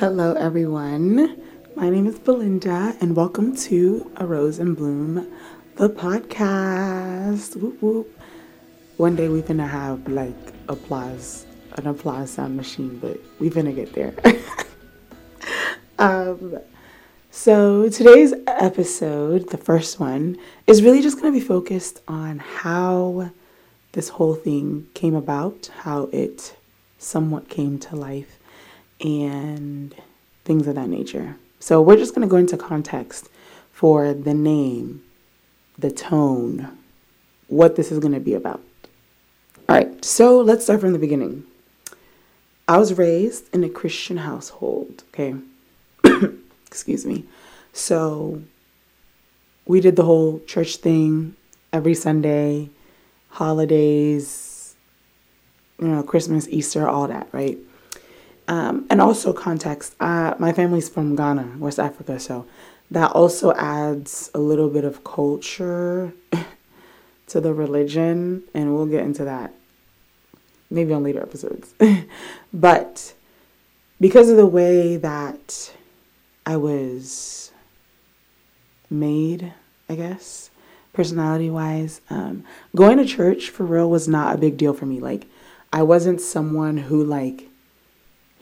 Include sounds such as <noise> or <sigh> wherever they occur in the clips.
Hello, everyone. My name is Belinda, and welcome to A Rose in Bloom, the podcast. Whoop, whoop. One day we're gonna have like applause, an applause sound machine, but we're gonna get there. <laughs> um, so today's episode, the first one, is really just gonna be focused on how this whole thing came about, how it somewhat came to life, and things of that nature. So we're just going to go into context for the name, the tone, what this is going to be about. All right, so let's start from the beginning. I was raised in a Christian household, okay? <coughs> Excuse me. So we did the whole church thing every Sunday, holidays, you know, Christmas, Easter, all that, right? Um, and also context. Uh, my family's from Ghana, West Africa, so that also adds a little bit of culture <laughs> to the religion, and we'll get into that maybe on later episodes. <laughs> but because of the way that I was made, I guess, personality wise, um, going to church for real was not a big deal for me. Like, I wasn't someone who, like,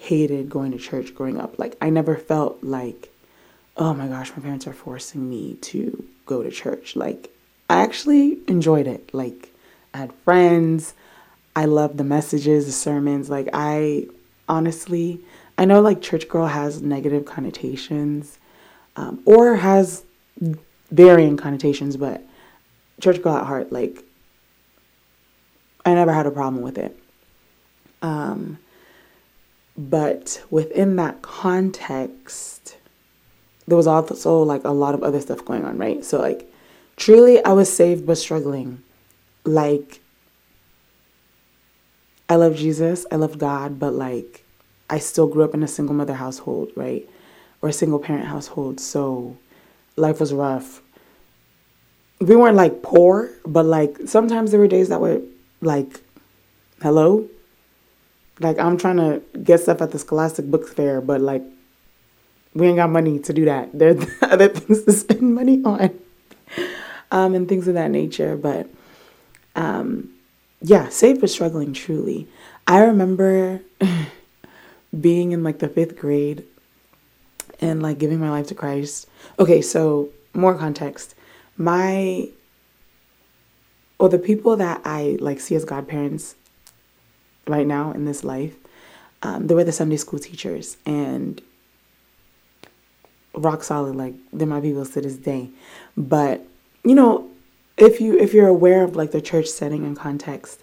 hated going to church growing up. Like, I never felt like, oh my gosh, my parents are forcing me to go to church. Like, I actually enjoyed it. Like, I had friends. I loved the messages, the sermons. Like, I honestly, I know like church girl has negative connotations um, or has varying connotations, but church girl at heart, like, I never had a problem with it. Um, but within that context, there was also like a lot of other stuff going on, right? So, like, truly, I was saved but struggling. Like, I love Jesus, I love God, but like, I still grew up in a single mother household, right? Or a single parent household. So, life was rough. We weren't like poor, but like, sometimes there were days that were like, hello? Like I'm trying to get stuff at the Scholastic Book Fair, but like we ain't got money to do that. There's <laughs> other things to spend money on, um, and things of that nature. But um, yeah, safe but struggling truly. I remember <laughs> being in like the fifth grade and like giving my life to Christ. Okay, so more context. My or the people that I like see as godparents right now in this life, um, they were the Sunday school teachers and rock solid. Like they're my people to this day. But you know, if you if you're aware of like the church setting and context,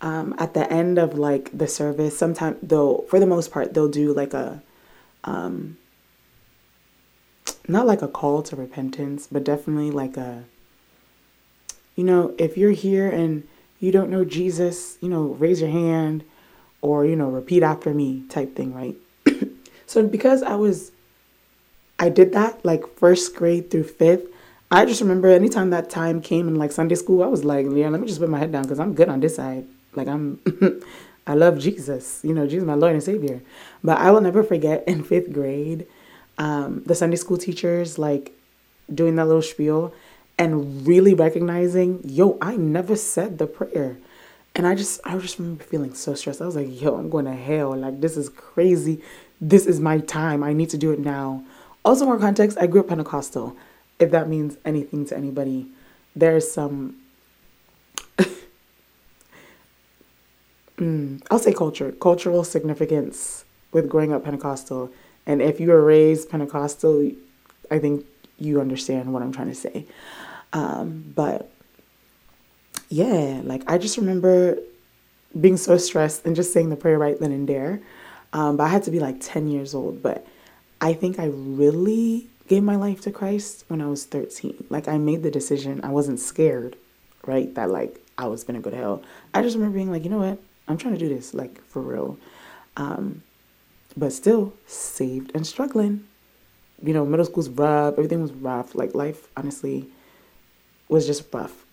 um, at the end of like the service, sometimes they'll for the most part they'll do like a um, not like a call to repentance, but definitely like a you know, if you're here and you don't know Jesus, you know, raise your hand or, you know, repeat after me type thing, right? <clears throat> so because I was, I did that like first grade through fifth, I just remember anytime that time came in like Sunday school, I was like, yeah, let me just put my head down because I'm good on this side. Like I'm, <laughs> I love Jesus, you know, Jesus, my Lord and Savior. But I will never forget in fifth grade, um, the Sunday school teachers like doing that little spiel and really recognizing, yo, I never said the prayer. And I just, I just remember feeling so stressed. I was like, yo, I'm going to hell. Like, this is crazy. This is my time. I need to do it now. Also, more context, I grew up Pentecostal, if that means anything to anybody. There's some, <laughs> mm, I'll say culture, cultural significance with growing up Pentecostal. And if you were raised Pentecostal, I think you understand what I'm trying to say. Um, but yeah, like I just remember being so stressed and just saying the prayer right then and there. Um, but I had to be like 10 years old. But I think I really gave my life to Christ when I was 13. Like I made the decision. I wasn't scared, right? That like I was gonna go to hell. I just remember being like, you know what? I'm trying to do this, like for real. Um, but still saved and struggling. You know, middle school's rough. Everything was rough. Like life, honestly was just rough.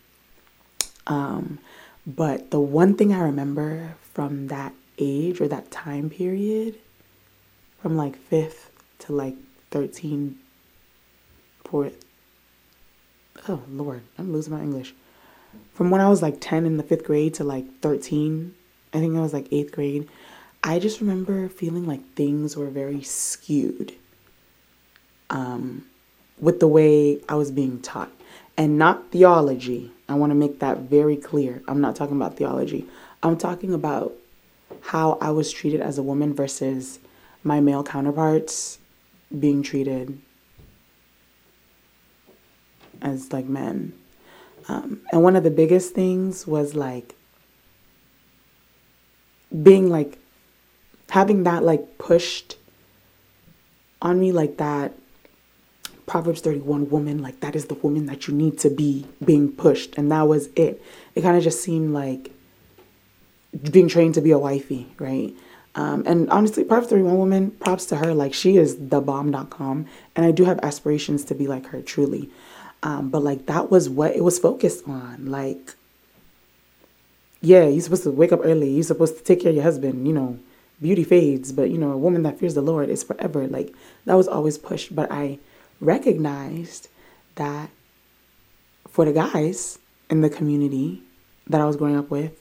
Um, but the one thing I remember from that age or that time period from like fifth to like 13, fourth. Oh, Lord, I'm losing my English. From when I was like 10 in the fifth grade to like 13, I think I was like eighth grade, I just remember feeling like things were very skewed um, with the way I was being taught. And not theology. I want to make that very clear. I'm not talking about theology. I'm talking about how I was treated as a woman versus my male counterparts being treated as like men. Um, and one of the biggest things was like being like having that like pushed on me like that Proverbs 31 woman, like that is the woman that you need to be being pushed. And that was it. It kind of just seemed like being trained to be a wifey, right? Um, and honestly, Proverbs 31 woman, props to her. Like she is the bomb.com. And I do have aspirations to be like her truly. Um, but like that was what it was focused on. Like, yeah, you're supposed to wake up early. You're supposed to take care of your husband. You know, beauty fades, but you know, a woman that fears the Lord is forever. Like that was always pushed. But I recognized that for the guys in the community that I was growing up with,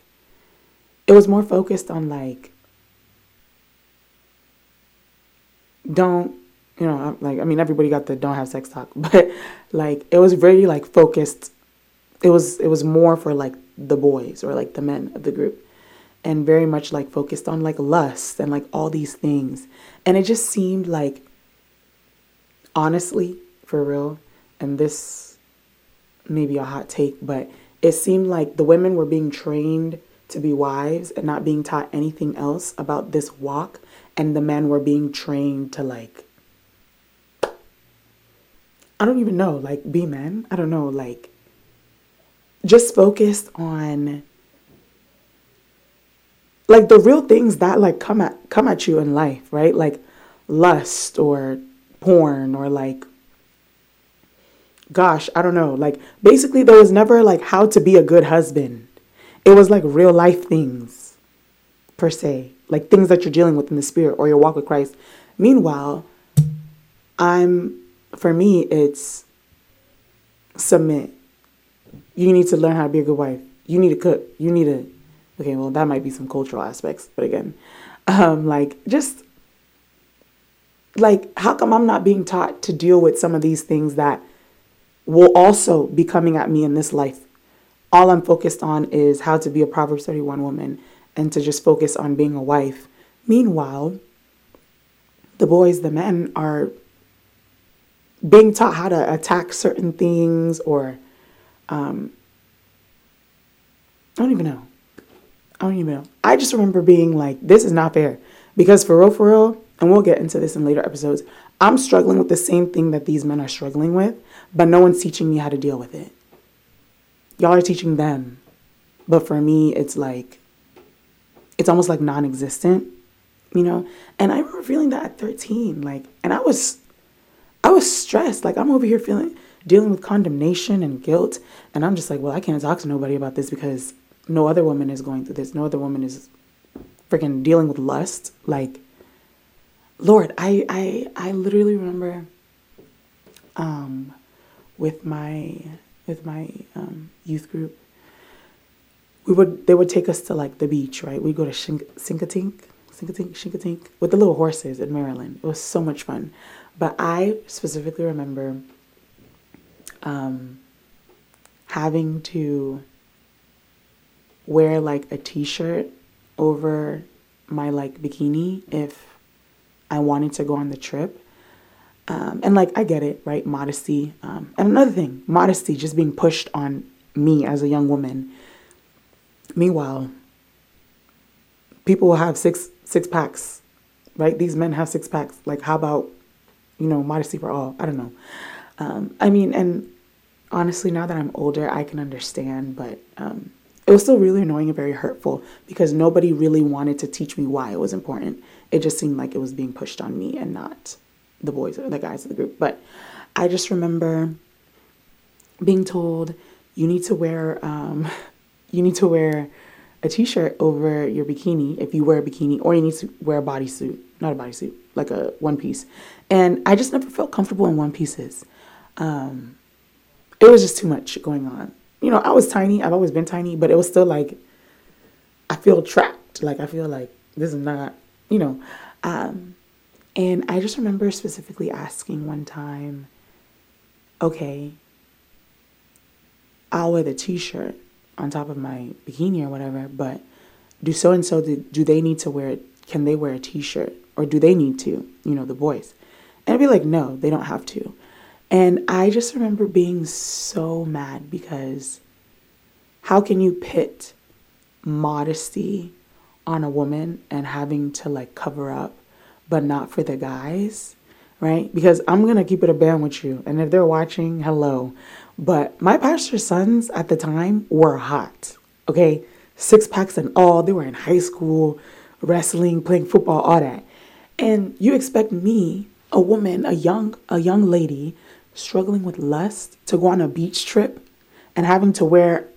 it was more focused on like, don't, you know, like, I mean, everybody got the don't have sex talk, <laughs> but like, it was very like focused. It was, it was more for like the boys or like the men of the group and very much like focused on like lust and like all these things. And it just seemed like, honestly, for real, and this may be a hot take, but it seemed like the women were being trained to be wives and not being taught anything else about this walk, and the men were being trained to like, I don't even know, like be men. I don't know, like just focused on like the real things that like come at come at you in life, right? Like lust or porn or like gosh, I don't know. Like basically there was never like how to be a good husband. It was like real life things per se, like things that you're dealing with in the spirit or your walk with Christ. Meanwhile, I'm for me it's submit. You need to learn how to be a good wife. You need to cook. You need to okay, well, that might be some cultural aspects, but again, um, like just like how come I'm not being taught to deal with some of these things that will also be coming at me in this life? All I'm focused on is how to be a Proverbs 31 woman and to just focus on being a wife. Meanwhile, the boys, the men are being taught how to attack certain things or um, I don't even know. I don't even know. I just remember being like, this is not fair. Because for real, for real, and we'll get into this in later episodes, I'm struggling with the same thing that these men are struggling with, but no one's teaching me how to deal with it. Y'all are teaching them. But for me, it's like, it's almost like non existent, you know? And I remember feeling that at 13. Like, and I was, I was stressed. Like, I'm over here feeling, dealing with condemnation and guilt. And I'm just like, well, I can't talk to nobody about this because no other woman is going through this. No other woman is freaking dealing with lust. Like, Lord, I I I literally remember um with my with my um, youth group, we would they would take us to like the beach, right? We'd go to Shink, Sinkatink, Shinkatink with the little horses in Maryland. It was so much fun. But I specifically remember um, having to wear like a t-shirt over my like bikini if I wanted to go on the trip. Um, and like I get it, right? Modesty. Um, and another thing, modesty just being pushed on me as a young woman. Meanwhile, people will have six six packs, right? These men have six packs. Like how about, you know, modesty for all? I don't know. Um, I mean, and honestly, now that I'm older, I can understand, but um, it was still really annoying and very hurtful because nobody really wanted to teach me why it was important. It just seemed like it was being pushed on me and not the boys or the guys of the group. But I just remember being told you need to wear um, <laughs> you need to wear a t-shirt over your bikini if you wear a bikini or you need to wear a bodysuit not a bodysuit, like a one piece. And I just never felt comfortable in one pieces. Um, it was just too much going on. You know, I was tiny. I've always been tiny, but it was still like I feel trapped. Like I feel like this is not, you know. Um, and I just remember specifically asking one time, okay, I'll wear the t-shirt on top of my bikini or whatever, but do so and so do they need to wear it? can they wear a t-shirt or do they need to, you know, the boys? And I'd be like, no, they don't have to. And I just remember being so mad because how can you pit modesty on a woman and having to like cover up, but not for the guys, right? Because I'm gonna keep it a band with you. And if they're watching, hello. But my pastor's sons at the time were hot, okay? Six packs and all. They were in high school, wrestling, playing football, all that. And you expect me, a woman, a young, a young lady, struggling with lust, to go on a beach trip and having to wear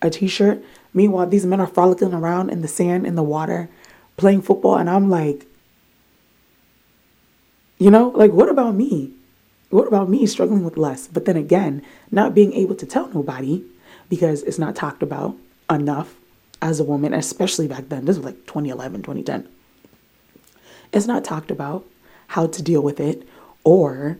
a t-shirt Meanwhile, these men are frolicking around in the sand, in the water, playing football, and I'm like, you know, like, what about me? What about me struggling with lust? But then again, not being able to tell nobody because it's not talked about enough as a woman, especially back then. This was like 2011, 2010. It's not talked about how to deal with it or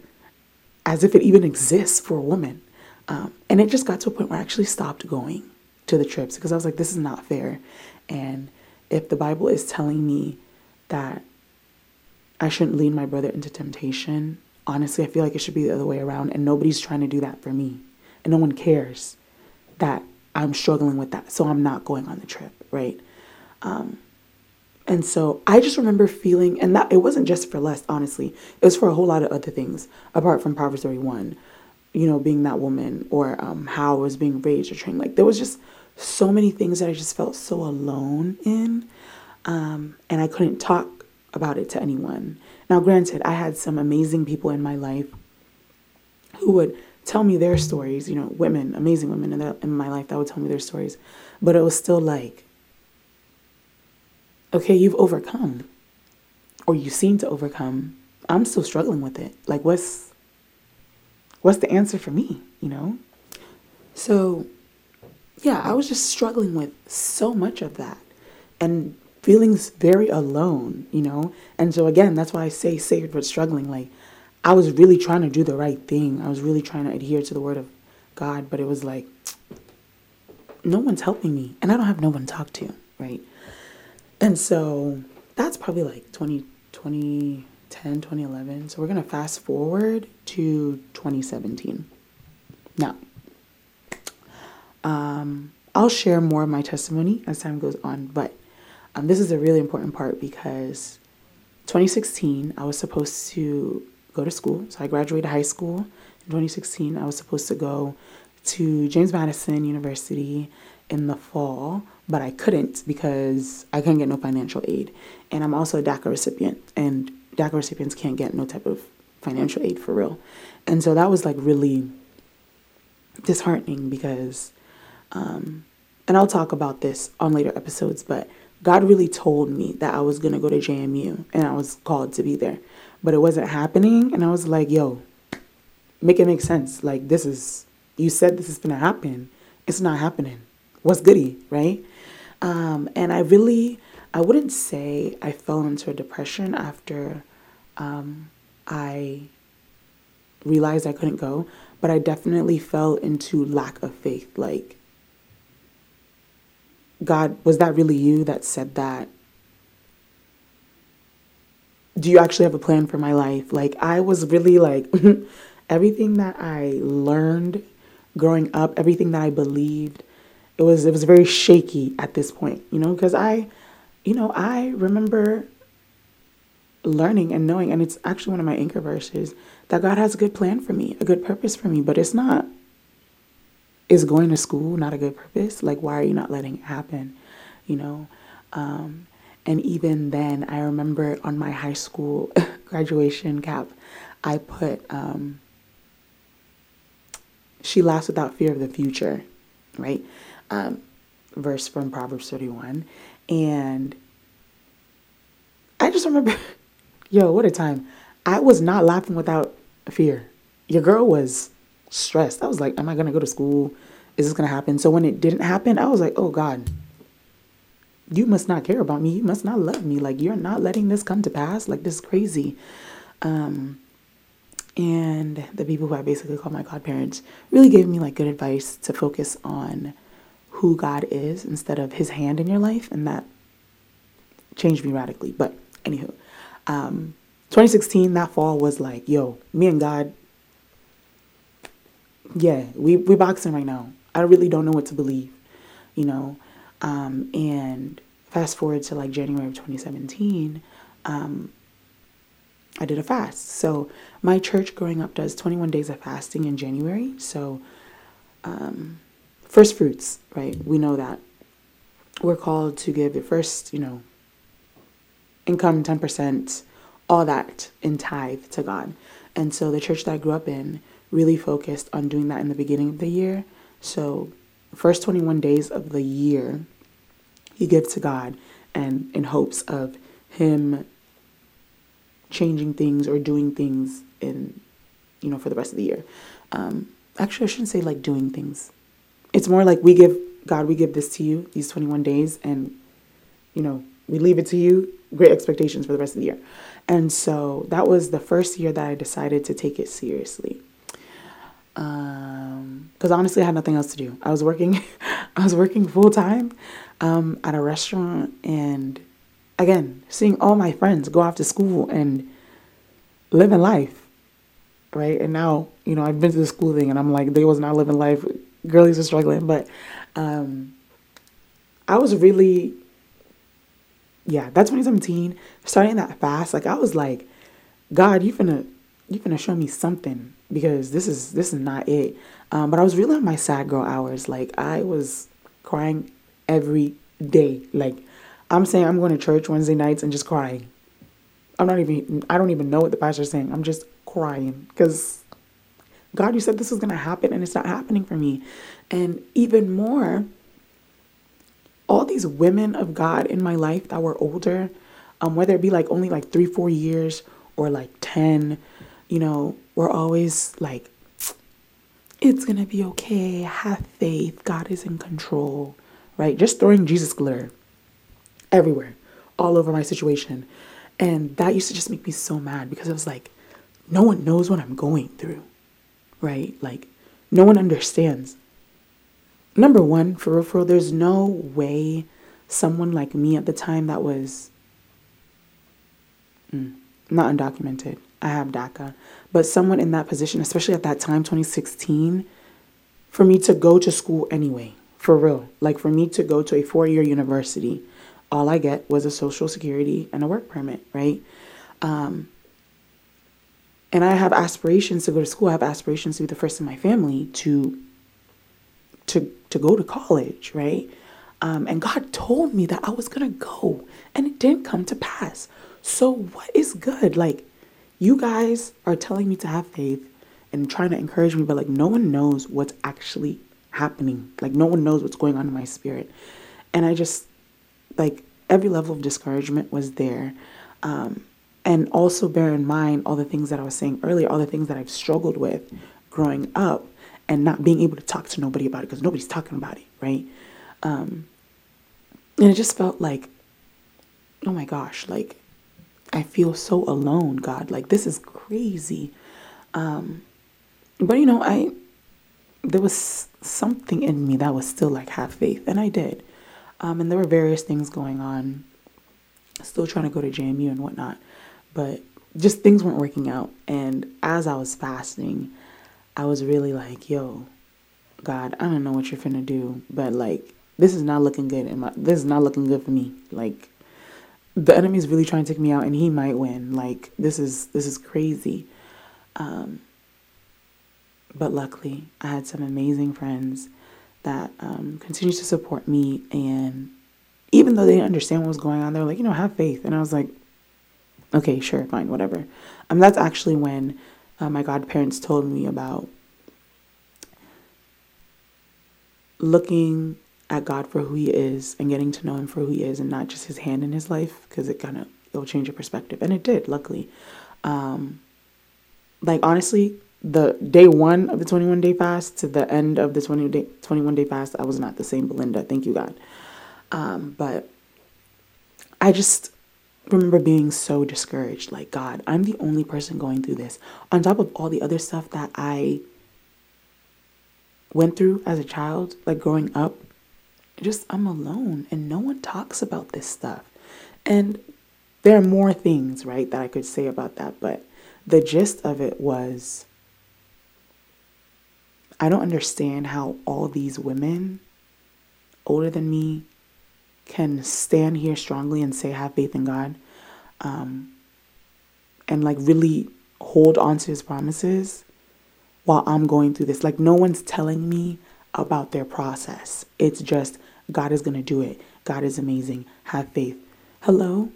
as if it even exists for a woman. Um, and it just got to a point where I actually stopped going to the trips because I was like, this is not fair. And if the Bible is telling me that I shouldn't lead my brother into temptation, honestly, I feel like it should be the other way around. And nobody's trying to do that for me. And no one cares that I'm struggling with that. So I'm not going on the trip, right? Um, and so I just remember feeling, and that it wasn't just for lust, honestly. It was for a whole lot of other things apart from Proverbs 31, you know, being that woman or um, how I was being raised or trained. Like there was just so many things that I just felt so alone in. Um, and I couldn't talk about it to anyone. Now, granted, I had some amazing people in my life who would tell me their stories, you know, women, amazing women in, in my life that would tell me their stories. But it was still like, okay, you've overcome, or you seem to overcome. I'm still struggling with it. Like, what's what's the answer for me, you know? So yeah, I was just struggling with so much of that and feeling very alone, you know? And so, again, that's why I say saved but struggling. Like, I was really trying to do the right thing. I was really trying to adhere to the word of God, but it was like, no one's helping me, and I don't have no one to talk to, right? And so that's probably like 20, 2010, 2011. So we're going to fast forward to 2017. Now, um, I'll share more of my testimony as time goes on, but um, this is a really important part because 2016, I was supposed to go to school. So I graduated high school in 2016. I was supposed to go to James Madison University in the fall, but I couldn't because I couldn't get no financial aid. And I'm also a DACA recipient, and DACA recipients can't get no type of financial aid for real. And so that was like really disheartening because um, and I'll talk about this on later episodes, but God really told me that I was going to go to JMU and I was called to be there. But it wasn't happening. And I was like, yo, make it make sense. Like, this is, you said this is going to happen. It's not happening. What's goody, right? Um, and I really, I wouldn't say I fell into a depression after um, I realized I couldn't go, but I definitely fell into lack of faith. Like, God, was that really you that said that? Do you actually have a plan for my life? Like, I was really like, <laughs> everything that I learned growing up, everything that I believed, it was it was very shaky at this point, you know, because I, you know, I remember learning and knowing, and it's actually one of my anchor verses, that God has a good plan for me, a good purpose for me, but it's not is going to school not a good purpose? Like, why are you not letting it happen? You know? Um, and even then, I remember on my high school <laughs> graduation cap, I put, um, she laughs without fear of the future, right? Um, verse from Proverbs 31. And I just remember <laughs> Yo, what a time. I was not laughing without fear. Your girl was stressed. I was like, am I going to go to school? Is this going to happen? So when it didn't happen, I was like, oh God, you must not care about me. You must not love me. Like, you're not letting this come to pass. Like, this is crazy. Um, and the people who I basically call my godparents really gave me like good advice to focus on who God is instead of his hand in your life. And that changed me radically. But anywho, um, 2016, that fall was like, yo, me and God, yeah, we, we boxing right now. I really don't know what to believe, you know. Um, and fast forward to like January of 2017, um, I did a fast. So my church growing up does 21 days of fasting in January. So um, first fruits, right? We know that we're called to give the first, you know, income 10%, all that in tithe to God. And so the church that I grew up in really focused on doing that in the beginning of the year. So first 21 days of the year, you give to God and in hopes of him changing things or doing things in, you know, for the rest of the year. Um, actually, I shouldn't say like doing things. It's more like we give God, we give this to you, these 21 days, and, you know, we leave it to you. Great expectations for the rest of the year. And so that was the first year that I decided to take it seriously. Um, because honestly, I had nothing else to do. I was working, <laughs> I was working full time, um, at a restaurant, and again, seeing all my friends go off to school and living life, right? And now, you know, I've been to the school thing and I'm like, they was not living life. Girlies are struggling. But um, I was really, yeah, that's 2017. Starting that fast, like I was like, God, you finna, you finna show me something because this is this is not it. Um, but I was really on my sad girl hours. Like I was crying every day. Like I'm saying I'm going to church Wednesday nights and just crying. I'm not even, I don't even know what the pastor's saying. I'm just crying because God, you said this was to happen and it's not happening for me. And even more, all these women of God in my life that were older, um, whether it be like only like three, four years or like 10, you know, we're always like, it's going to be okay. Have faith. God is in control, right? Just throwing Jesus glitter everywhere, all over my situation. And that used to just make me so mad because it was like, no one knows what I'm going through, right? Like, no one understands. Number one, for real, for real, there's no way someone like me at the time that was mm, not undocumented, I have DACA, but someone in that position, especially at that time, 2016, for me to go to school anyway, for real, like for me to go to a four year university all I get was a social security and a work permit, right? Um, and I have aspirations to go to school. I have aspirations to be the first in my family to to to go to college, right? Um, and God told me that I was gonna go, and it didn't come to pass. So what is good? Like, you guys are telling me to have faith and trying to encourage me, but like no one knows what's actually happening. Like no one knows what's going on in my spirit, and I just like every level of discouragement was there. Um, and also bear in mind all the things that I was saying earlier, all the things that I've struggled with growing up and not being able to talk to nobody about it because nobody's talking about it, right? Um, and it just felt like, oh my gosh, like I feel so alone, God. Like this is crazy. Um, but you know, I there was something in me that was still like have faith, and I did. Um, and there were various things going on. Still trying to go to JMU and whatnot, but just things weren't working out. And as I was fasting, I was really like, "Yo, God, I don't know what you're finna do, but like, this is not looking good. And this is not looking good for me. Like, the enemy is really trying to take me out, and he might win. Like, this is this is crazy." Um, but luckily, I had some amazing friends that um, continues to support me. And even though they didn't understand what was going on, they were like, you know, have faith. And I was like, okay, sure, fine, whatever. Um, that's actually when uh, my godparents told me about looking at God for who He is and getting to know Him for who He is and not just His hand in His life because it kind of it'll change your perspective. And it did, luckily. Um, like, honestly, the day one of the 21 day fast to the end of the 20 day, 21 day fast, I was not the same Belinda. Thank you, God. Um, but I just remember being so discouraged. Like, God, I'm the only person going through this. On top of all the other stuff that I went through as a child, like growing up, just I'm alone and no one talks about this stuff. And there are more things, right, that I could say about that, but the gist of it was I don't understand how all these women older than me can stand here strongly and say have faith in God um, and like really hold on to his promises while I'm going through this. Like no one's telling me about their process. It's just God is going to do it. God is amazing. Have faith. Hello?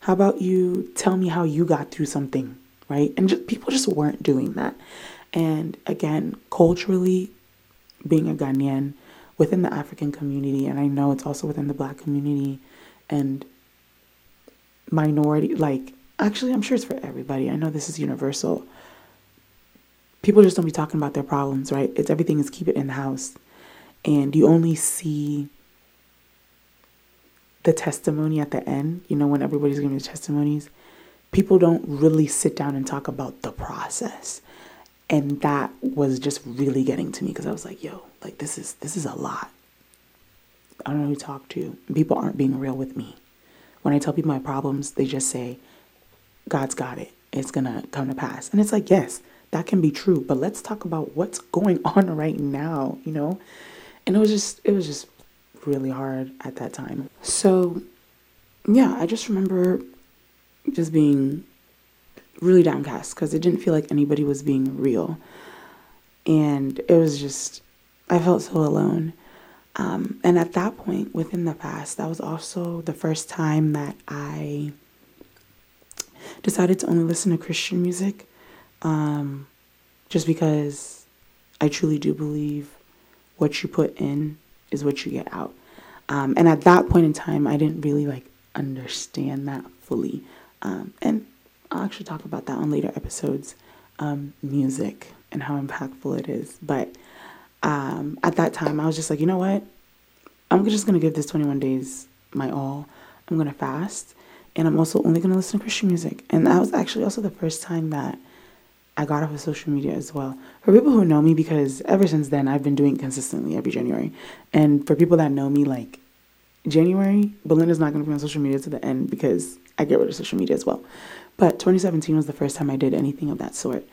How about you tell me how you got through something, right? And just people just weren't doing that. And again, culturally, being a Ghanaian within the African community, and I know it's also within the black community and minority, like, actually, I'm sure it's for everybody. I know this is universal. People just don't be talking about their problems, right? It's everything is keep it in the house. And you only see the testimony at the end, you know, when everybody's giving the testimonies, people don't really sit down and talk about the process. And that was just really getting to me because I was like, yo, like this is this is a lot. I don't know who to talk to. People aren't being real with me. When I tell people my problems, they just say, God's got it. It's gonna come to pass. And it's like, yes, that can be true, but let's talk about what's going <laughs> on right now, you know? And it was just it was just really hard at that time. So, yeah, I just remember just being really downcast because it didn't feel like anybody was being real. And it was just, I felt so alone. Um, and at that point within the past, that was also the first time that I decided to only listen to Christian music um, just because I truly do believe what you put in is what you get out. Um, and at that point in time, I didn't really like understand that fully. Um, and I'll actually talk about that on later episodes. Um, music and how impactful it is. But um, at that time, I was just like, you know what? I'm just gonna give this 21 days my all. I'm gonna fast, and I'm also only gonna listen to Christian music. And that was actually also the first time that I got off of social media as well. For people who know me, because ever since then I've been doing consistently every January. And for people that know me, like January, Belinda's not going to be on social media to the end because I get rid of social media as well. But 2017 was the first time I did anything of that sort.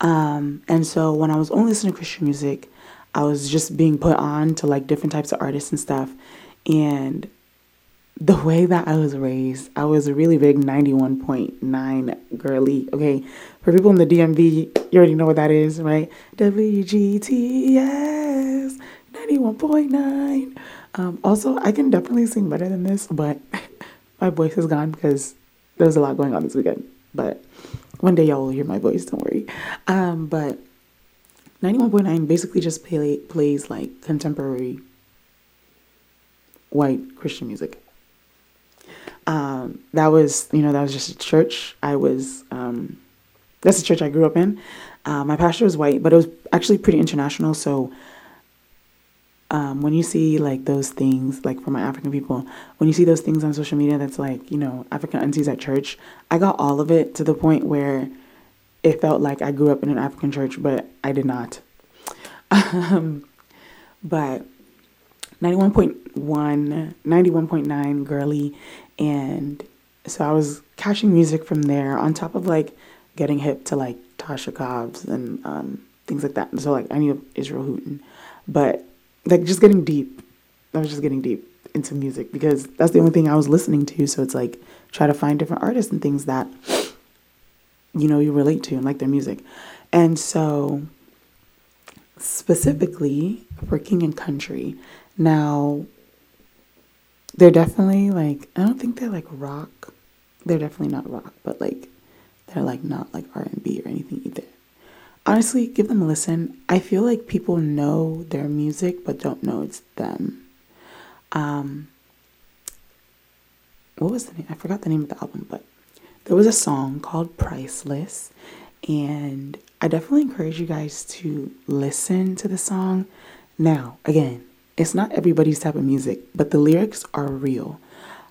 Um, and so when I was only listening to Christian music, I was just being put on to like different types of artists and stuff. And the way that I was raised, I was a really big 91.9 girly. Okay, for people in the DMV, you already know what that is, right? WGTS 91.9. Um, also, I can definitely sing better than this, but <laughs> my voice is gone because there was a lot going on this weekend. But one day y'all will hear my voice, don't worry. Um, but 91.9 basically just play, plays like contemporary white Christian music um, that was you know that was just a church I was um, that's the church I grew up in. Uh, my pastor was white, but it was actually pretty international. So um, when you see like those things, like for my African people, when you see those things on social media, that's like you know African aunties at church. I got all of it to the point where it felt like I grew up in an African church, but I did not. <laughs> Um, but 91.1, 91.9 girly and so I was catching music from there on top of like getting hip to like Tasha Cobbs and um, things like that. So like I knew Israel Houghton, but like just getting deep. I was just getting deep into music because that's the only thing I was listening to. So it's like try to find different artists and things that you know you relate to and like their music. And so specifically for King and Country. Now they're definitely like I don't think they're like rock. They're definitely not rock, but like they're like not like R and B or anything either. Honestly, give them a listen. I feel like people know their music but don't know it's them. Um, what was the name? I forgot the name of the album, but there was a song called Priceless. And I definitely encourage you guys to listen to the song. Now, again, it's not everybody's type of music, but the lyrics are real.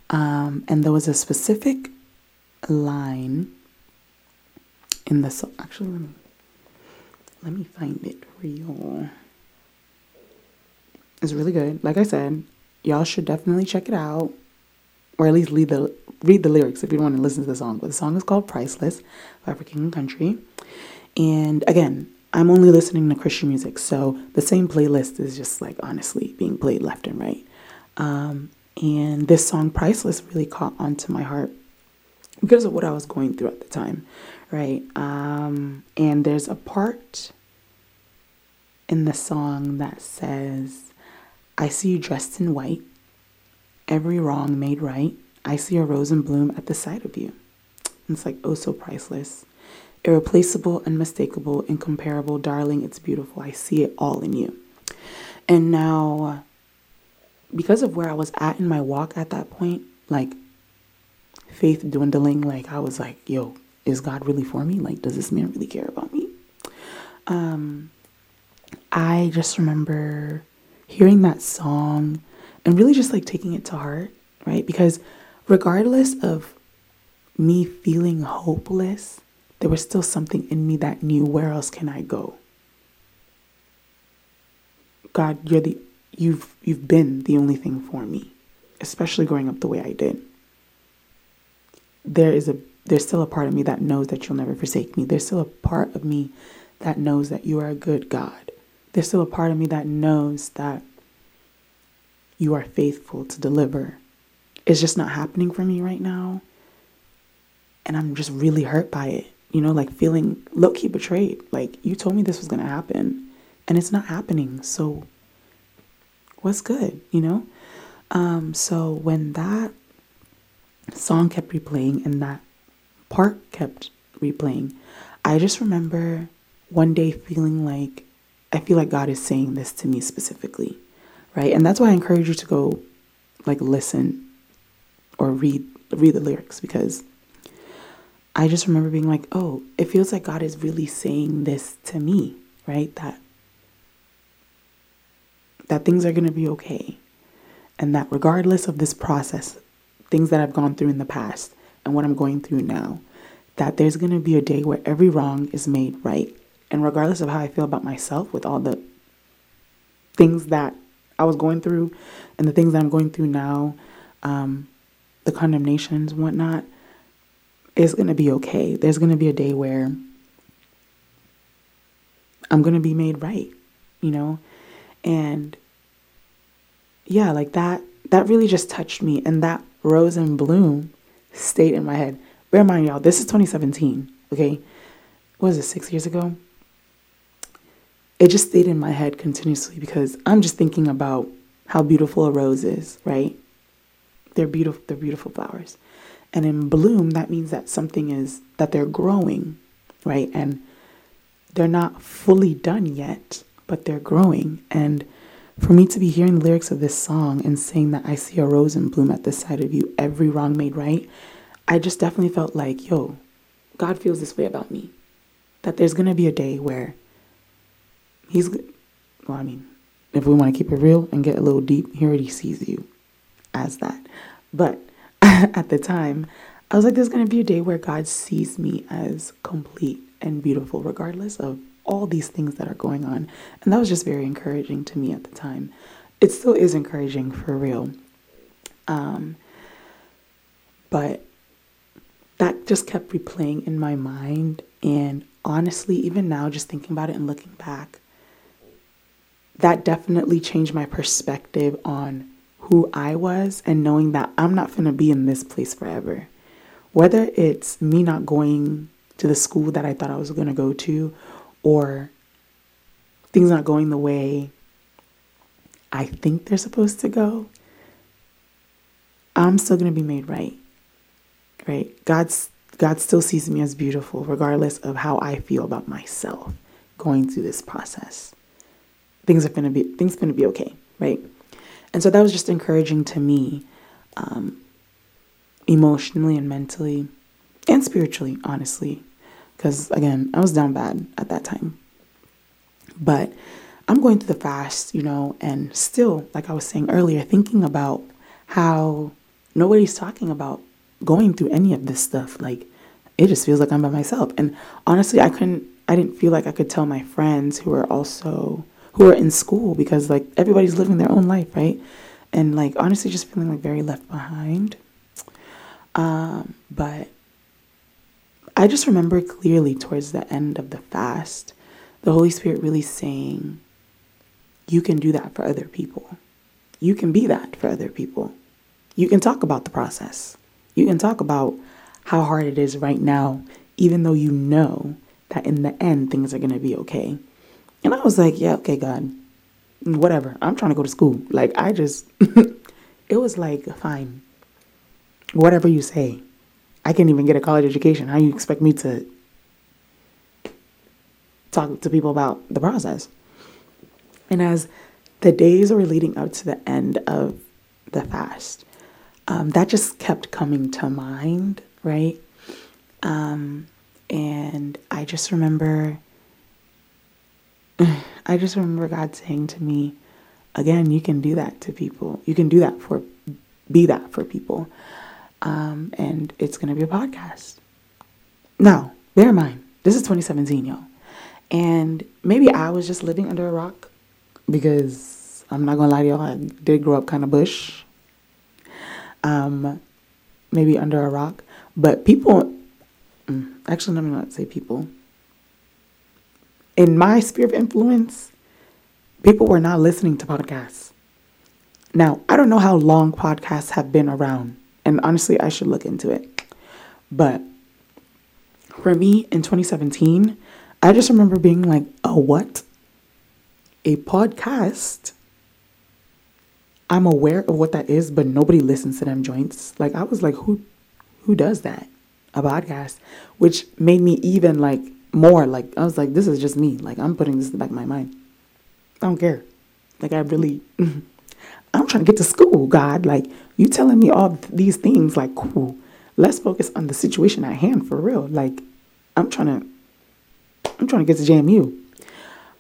Um, and there was a specific line in the song. Actually, let me let me find it real. It's really good. Like I said, y'all should definitely check it out, or at least read the read the lyrics if you want to listen to the song. But the song is called "Priceless" by and Country. And again, I'm only listening to Christian music, so the same playlist is just like honestly being played left and right. Um, and this song, "Priceless," really caught onto my heart because of what I was going through at the time, right? Um, and there's a part in the song that says, I see you dressed in white, every wrong made right. I see a rose in bloom at the sight of you. And it's like, oh, so priceless. Irreplaceable, unmistakable, incomparable, darling, it's beautiful. I see it all in you. And now, because of where I was at in my walk at that point, like faith dwindling, like I was like, yo, is God really for me? Like, does this man really care about me? Um, I just remember hearing that song and really just like taking it to heart, right? Because regardless of me feeling hopeless, there was still something in me that knew where else can I go? God, you're the you've you've been the only thing for me, especially growing up the way I did. There is a there's still a part of me that knows that you'll never forsake me. There's still a part of me that knows that you are a good God there's still a part of me that knows that you are faithful to deliver. It's just not happening for me right now. And I'm just really hurt by it. You know, like feeling low key betrayed. Like, you told me this was going to happen and it's not happening. So, what's good, you know? Um, so, when that song kept replaying and that part kept replaying, I just remember one day feeling like I feel like God is saying this to me specifically, right? And that's why I encourage you to go like listen or read read the lyrics because I just remember being like, "Oh, it feels like God is really saying this to me, right? That that things are going to be okay. And that regardless of this process, things that I've gone through in the past and what I'm going through now, that there's going to be a day where every wrong is made right and regardless of how I feel about myself, with all the things that I was going through and the things that I'm going through now, um, the condemnations whatnot, it's going to be okay. There's going to be a day where I'm going to be made right, you know? And yeah, like that, that really just touched me. And that rose and bloom stayed in my head. Bear in mind, y'all, this is 2017, okay? What was it, six years ago? it just stayed in my head continuously because I'm just thinking about how beautiful a rose is, right? They're beautiful, they're beautiful flowers. And in bloom, that means that something is that they're growing, right? And they're not fully done yet, but they're growing. And for me to be hearing the lyrics of this song and saying that I see a rose in bloom at the side of you, every wrong made right, I just definitely felt like, yo, God feels this way about me. That there's going to be a day where He's, well, I mean, if we want to keep it real and get a little deep, he already sees you as that. But <laughs> at the time, I was like, there's going to be a day where God sees me as complete and beautiful, regardless of all these things that are going on. And that was just very encouraging to me at the time. It still is encouraging for real. Um, but that just kept replaying in my mind. And honestly, even now, just thinking about it and looking back, that definitely changed my perspective on who I was and knowing that I'm not going to be in this place forever. Whether it's me not going to the school that I thought I was going to go to or things not going the way I think they're supposed to go, I'm still going to be made right. Right? God's God still sees me as beautiful regardless of how I feel about myself going through this process things are gonna be things are gonna be okay, right? And so that was just encouraging to me, um, emotionally and mentally and spiritually, honestly. Because again, I was down bad at that time. But I'm going through the fast, you know, and still, like I was saying earlier, thinking about how nobody's talking about going through any of this stuff. Like, it just feels like I'm by myself. And honestly, I couldn't, I didn't feel like I could tell my friends who are also, who are in school because like everybody's living their own life, right? And like, honestly, just feeling like very left behind. Um, but I just remember clearly towards the end of the fast, the Holy Spirit really saying, You can do that for other people. You can be that for other people. You can talk about the process. You can talk about how hard it is right now, even though you know that in the end things are going to be okay. And I was like, Yeah, okay, God, whatever. I'm trying to go to school. Like, I just, <laughs> it was like, fine, whatever you say. I can't even get a college education. How you expect me to talk to people about the process? And as the days were leading up to the end of the fast, um, that just kept coming to mind, right? Um, and I just remember, I just remember God saying to me, again, you can do that to people. You can do that for, be that for people. Um, and it's going to be a podcast. Now, bear in mind, this is 2017, y'all. And maybe I was just living under a rock because I'm not going to lie to y'all, I did grow up kind of bush. Um, maybe under a rock. But people, mm, actually, let me not say people. In my sphere of influence, people were not listening to podcasts. Now, I don't know how long podcasts have been around. And honestly, I should look into it. But for me in 2017, I just remember being like, a what? A podcast? I'm aware of what that is, but nobody listens to them joints. Like I was like, who who does that? A podcast. Which made me even like more like I was like, this is just me. Like I'm putting this in the back of my mind. I don't care. Like I really <laughs> I'm trying to get to school, God. Like, you telling me all these things, like, cool. Let's focus on the situation at hand for real. Like, I'm trying to, I'm trying to get to JMU,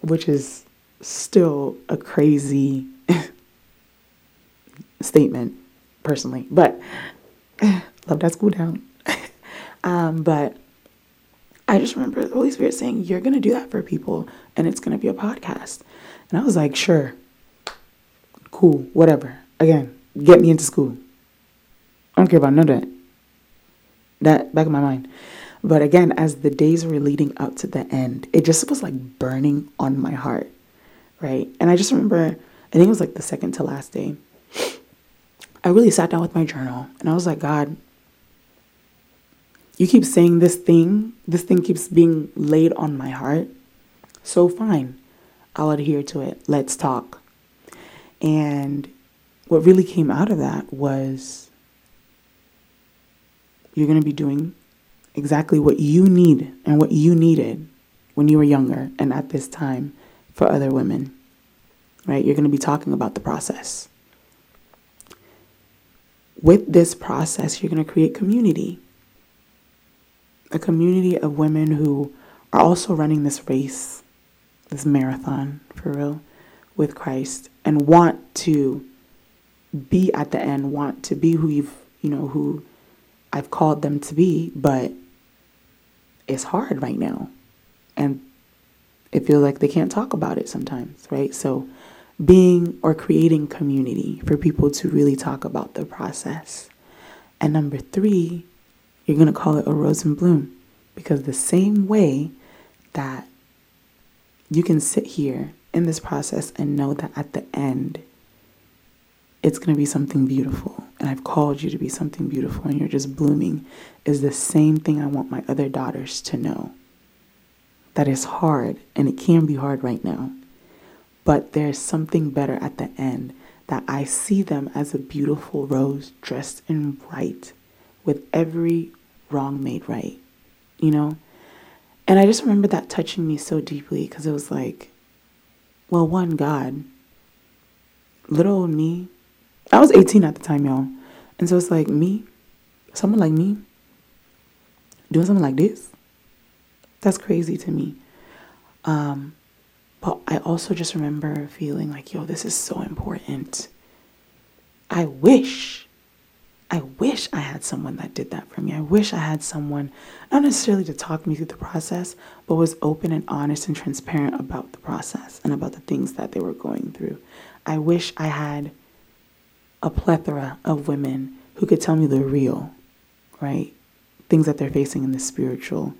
which is still a crazy <laughs> statement, personally. But <sighs> love that school down. <laughs> um, but I just remember the Holy Spirit saying, "You're gonna do that for people, and it's gonna be a podcast." And I was like, "Sure." Cool, whatever. Again, get me into school. I don't care about none of that. That back in my mind. But again, as the days were leading up to the end, it just was like burning on my heart. Right. And I just remember, I think it was like the second to last day. I really sat down with my journal and I was like, God, you keep saying this thing, this thing keeps being laid on my heart. So fine, I'll adhere to it. Let's talk. And what really came out of that was you're going to be doing exactly what you need and what you needed when you were younger and at this time for other women. Right? You're going to be talking about the process. With this process, you're going to create community. A community of women who are also running this race, this marathon for real, with Christ and want to be at the end, want to be who you've, you know, who I've called them to be, but it's hard right now. And it feels like they can't talk about it sometimes, right? So being or creating community for people to really talk about the process. And number three, you're going to call it a rose and bloom because the same way that you can sit here in this process and know that at the end, it's going to be something beautiful. And I've called you to be something beautiful and you're just blooming is the same thing I want my other daughters to know. That is hard and it can be hard right now. But there's something better at the end that I see them as a beautiful rose dressed in white with every wrong made right, you know? And I just remember that touching me so deeply because it was like, well, one, God. Little me. I was 18 at the time, y'all. And so it's like me, someone like me doing something like this, that's crazy to me. Um, but I also just remember feeling like, yo, this is so important. I wish, I wish I had someone that did that for me. I wish I had someone, not necessarily to talk me through the process, but was open and honest and transparent about the process and about the things that they were going through. I wish I had a plethora of women who could tell me the real, right? Things that they're facing in the spiritual,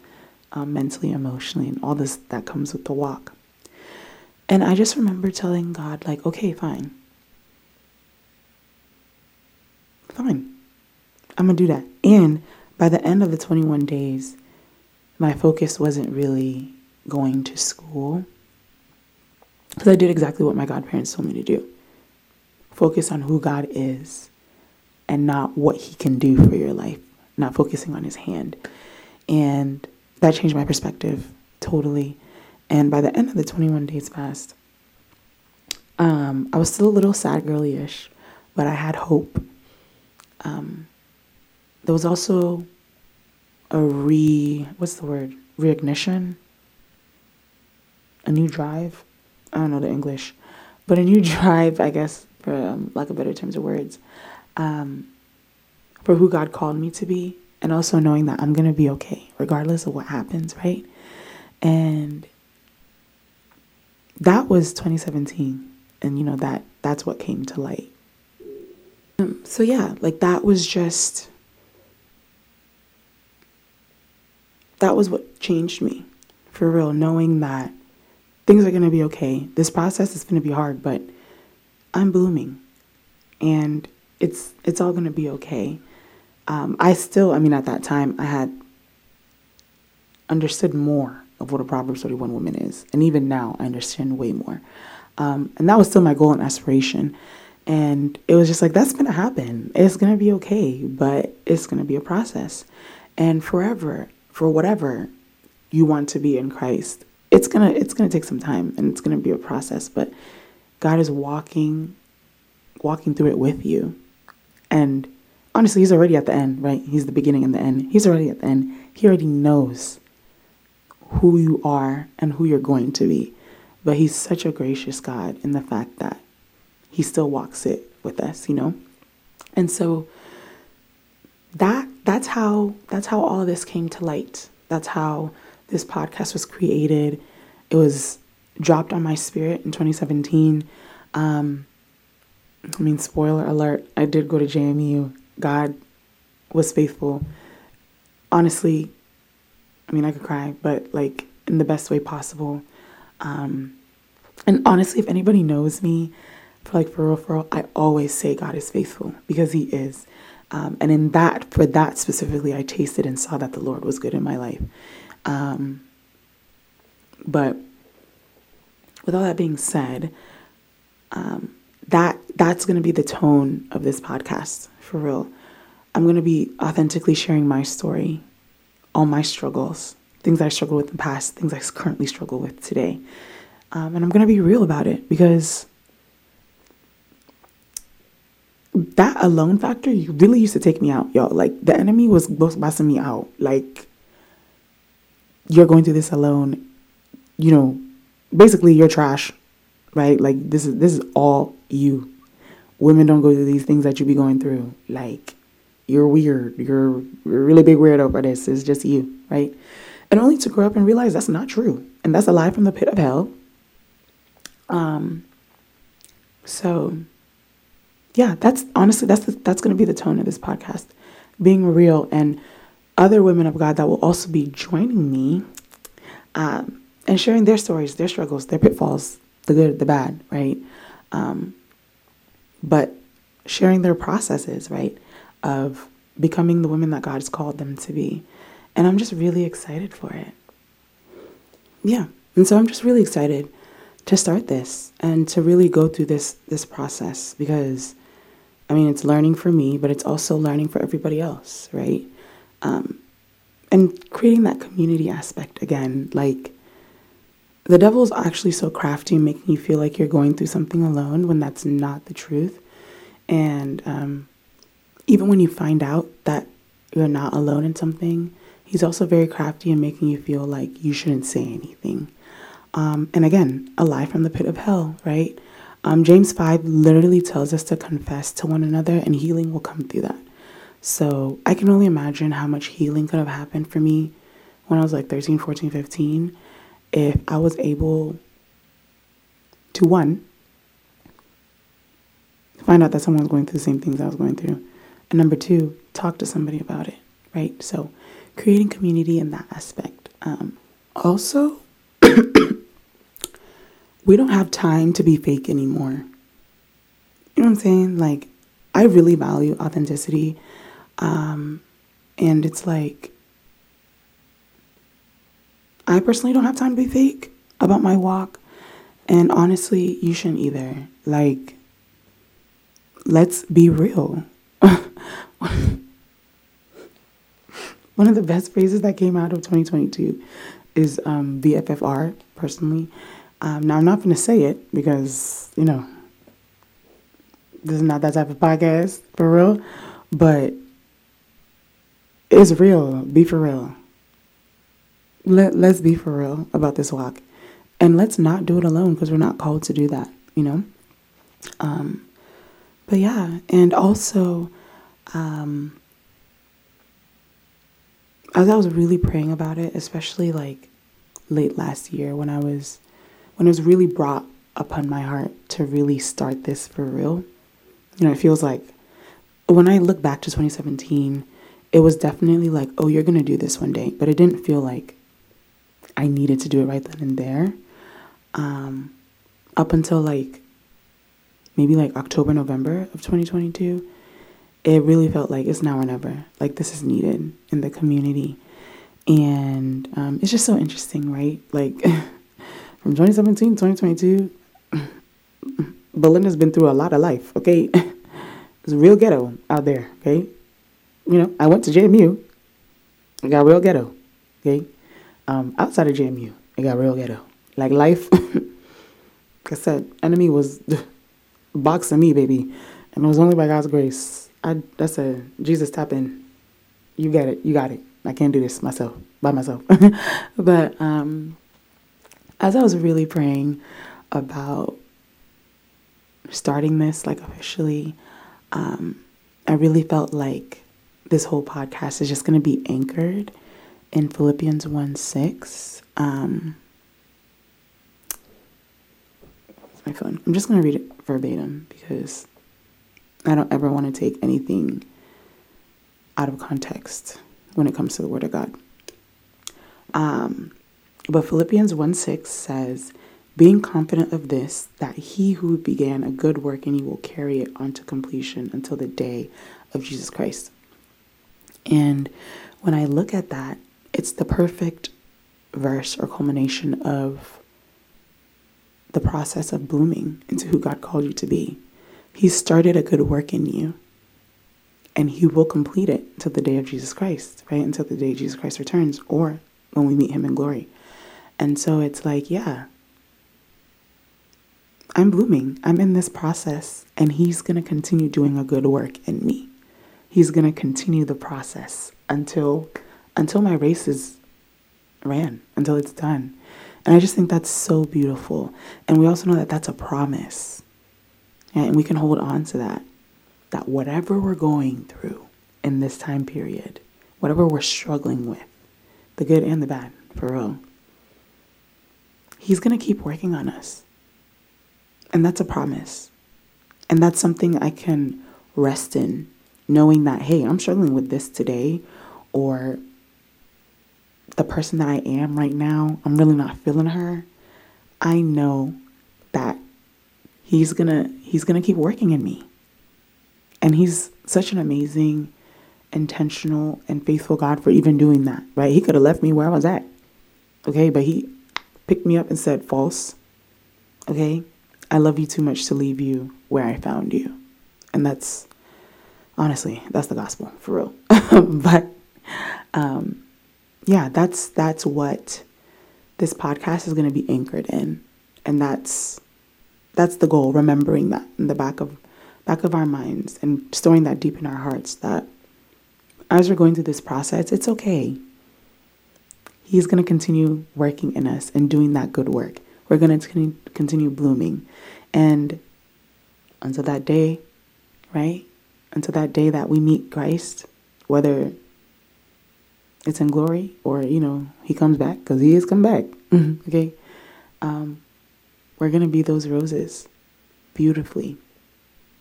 um, mentally, emotionally, and all this that comes with the walk. And I just remember telling God, like, okay, fine. Fine. I'm going to do that. And by the end of the 21 days, my focus wasn't really going to school because I did exactly what my godparents told me to do focus on who God is and not what He can do for your life, not focusing on His hand. And that changed my perspective totally. And by the end of the 21 days fast, um, I was still a little sad girly-ish, but I had hope. Um, there was also a re what's the word reignition, a new drive. I don't know the English, but a new <laughs> drive, I guess, for um, lack of better terms of words, um, for who God called me to be, and also knowing that I'm gonna be okay regardless of what happens, right? And that was 2017 and you know that that's what came to light um, so yeah like that was just that was what changed me for real knowing that things are going to be okay this process is going to be hard but i'm blooming and it's it's all going to be okay um, i still i mean at that time i had understood more of what a Proverbs 31 woman is. And even now, I understand way more. Um, and that was still my goal and aspiration. And it was just like, that's going to happen. It's going to be okay, but it's going to be a process. And forever, for whatever you want to be in Christ, it's going to it's going to take some time and it's going to be a process, but God is walking walking through it with you. And honestly, he's already at the end, right? He's the beginning and the end. He's already at the end. He already knows who you are and who you're going to be. But he's such a gracious God in the fact that he still walks it with us, you know? And so that that's how that's how all this came to light. That's how this podcast was created. It was dropped on my spirit in 2017. Um, I mean, spoiler alert, I did go to JMU. God was faithful. Honestly, I mean, I could cry, but like in the best way possible. Um, and honestly, if anybody knows me, for like for real, for real, I always say God is faithful because He is. Um, and in that, for that specifically, I tasted and saw that the Lord was good in my life. Um, but with all that being said, um, that that's going to be the tone of this podcast for real. I'm going to be authentically sharing my story all my struggles, things I struggled with in the past, things I currently struggle with today. Um, and I'm going to be real about it because that alone factor you really used to take me out, y'all. Like, the enemy was busting me out. Like, you're going through this alone. You know, basically, you're trash, right? Like, this is this is all you. Women don't go through these things that you be going through. Like, you're weird. You're, you're really big weirdo for this. It's just you, right? And only to grow up and realize that's not true. And that's a lie from the pit of hell. Um, so yeah, that's honestly, that's, the, that's going to be the tone of this podcast, being real and other women of God that will also be joining me, um, and sharing their stories, their struggles, their pitfalls, the good, the bad, right? Um, but sharing their processes, right? of becoming the women that God has called them to be. And I'm just really excited for it. Yeah. And so I'm just really excited to start this and to really go through this this process because I mean it's learning for me, but it's also learning for everybody else, right? Um, and creating that community aspect again, like the devil's actually so crafty, making you feel like you're going through something alone when that's not the truth. And um, even when you find out that you're not alone in something, he's also very crafty in making you feel like you shouldn't say anything. Um, and again, a lie from the pit of hell, right? Um, James 5 literally tells us to confess to one another, and healing will come through that. So I can only imagine how much healing could have happened for me when I was like 13, 14, 15 if I was able to one, find out that someone's going through the same things I was going through, and number two, talk to somebody about it, right? So creating community in that aspect. Um, also, <clears throat> we don't have time to be fake anymore. You know what I'm saying? Like, I really value authenticity. Um, and it's like, I personally don't have time to be fake about my walk. And honestly, you shouldn't either. Like, let's be real. <laughs> One of the best phrases that came out of 2022 is um, BFFR, personally. Um, now, I'm not going to say it because, you know, this is not that type of podcast, for real. But it's real. Be for real. Let, let's be for real about this walk. And let's not do it alone because we're not called to do that, you know? Um, but yeah, and also, um, as I was really praying about it, especially like late last year when I was, when it was really brought upon my heart to really start this for real, you know, it feels like when I look back to 2017, it was definitely like, oh, you're going to do this one day. But it didn't feel like I needed to do it right then and there um, up until like maybe like October, November of 2022, it really felt like it's now or never. Like this is needed in the community. And um, it's just so interesting, right? Like <laughs> from 2017 2022, <clears throat> Belinda's been through a lot of life, okay? <laughs> it's real ghetto out there, okay? You know, I went to JMU, it got real ghetto, okay? Um, outside of JMU, it got real ghetto. Like life, <laughs> like I said, enemy was <laughs> boxing me, baby, and it was only by God's grace. I that's a Jesus tap in. You get it. You got it. I can't do this myself by myself. but um, as I was really praying about starting this, like officially, um, I really felt like this whole podcast is just going to be anchored in Philippians 1 6. Um, my phone. I'm just going to read it verbatim because I don't ever want to take anything out of context when it comes to the Word of God. Um, but Philippians 1 6 says, Being confident of this, that he who began a good work in you will carry it on to completion until the day of Jesus Christ. And when I look at that, it's the perfect verse or culmination of the process of blooming into who God called you to be. He started a good work in you, and He will complete it until the day of Jesus Christ, right? Until the day Jesus Christ returns, or when we meet Him in glory. And so it's like, yeah, I'm blooming. I'm in this process, and He's going to continue doing a good work in me. He's going to continue the process until until my race is ran, until it's done. And I just think that's so beautiful. And we also know that that's a promise. And we can hold on to that. That whatever we're going through in this time period, whatever we're struggling with, the good and the bad, for real, He's going to keep working on us. And that's a promise. And that's something I can rest in, knowing that, hey, I'm struggling with this today, or the person that I am right now, I'm really not feeling her. I know that he's going to he's going to keep working in me. And he's such an amazing, intentional and faithful God for even doing that, right? He could have left me where I was at. Okay, but he picked me up and said, "False." Okay? I love you too much to leave you where I found you. And that's honestly, that's the gospel for real. <laughs> but um yeah, that's that's what this podcast is going to be anchored in. And that's that's the goal, remembering that in the back of back of our minds and storing that deep in our hearts that as we're going through this process, it's okay. He's going to continue working in us and doing that good work. We're going to continue blooming. And until that day, right? Until that day that we meet Christ, whether it's in glory or, you know, he comes back, because he is come back. <laughs> okay? Um, we're going to be those roses beautifully,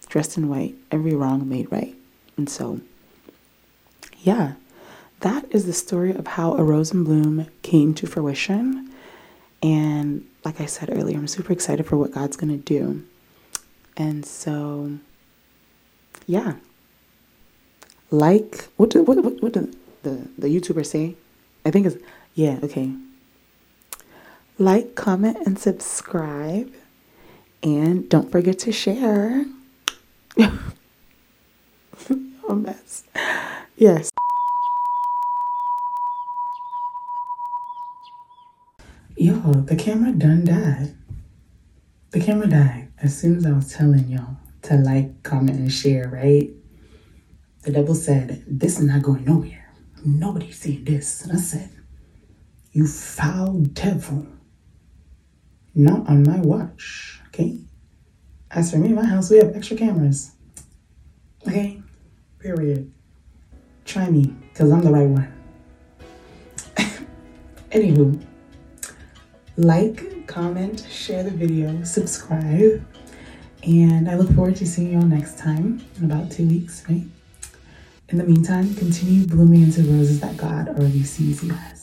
dressed in white, every wrong made right. And so, yeah, that is the story of how A Rose in Bloom came to fruition. And like I said earlier, I'm super excited for what God's going to do. And so, yeah. Like, what did, what, what, what did the, the YouTuber say? I think it's, yeah, okay. Like, comment, and subscribe. And don't forget to share. <laughs> a mess. Yes. Yo, the camera done died. The camera died as soon as I was telling y'all to like, comment, and share, right? The devil said, This is not going nowhere. Nobody's seeing this. And I said, You foul devil. Not on my watch, okay? As for me, my house, we have extra cameras. Okay? Period. Try me, because I'm the right one. <laughs> Anywho, like, comment, share the video, subscribe, and I look forward to seeing you all next time in about two weeks, right? In the meantime, continue blooming into roses that God already sees you as.